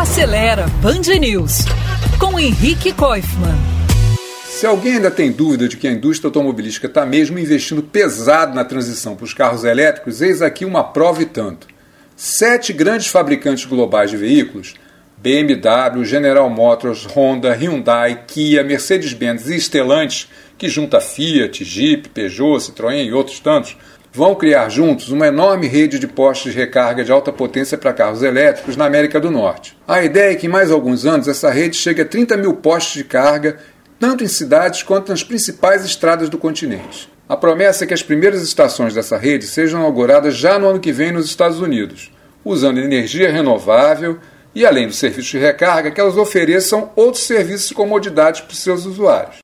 Acelera Band News com Henrique Koifman. Se alguém ainda tem dúvida de que a indústria automobilística está mesmo investindo pesado na transição para os carros elétricos, eis aqui uma prova e tanto. Sete grandes fabricantes globais de veículos BMW, General Motors, Honda, Hyundai, Kia, Mercedes-Benz e Stellantis, que junta Fiat, Jeep, Peugeot, Citroën e outros tantos, vão criar juntos uma enorme rede de postos de recarga de alta potência para carros elétricos na América do Norte. A ideia é que em mais alguns anos essa rede chegue a 30 mil postos de carga, tanto em cidades quanto nas principais estradas do continente. A promessa é que as primeiras estações dessa rede sejam inauguradas já no ano que vem nos Estados Unidos, usando energia renovável e, além do serviço de recarga, que elas ofereçam outros serviços e comodidades para os seus usuários.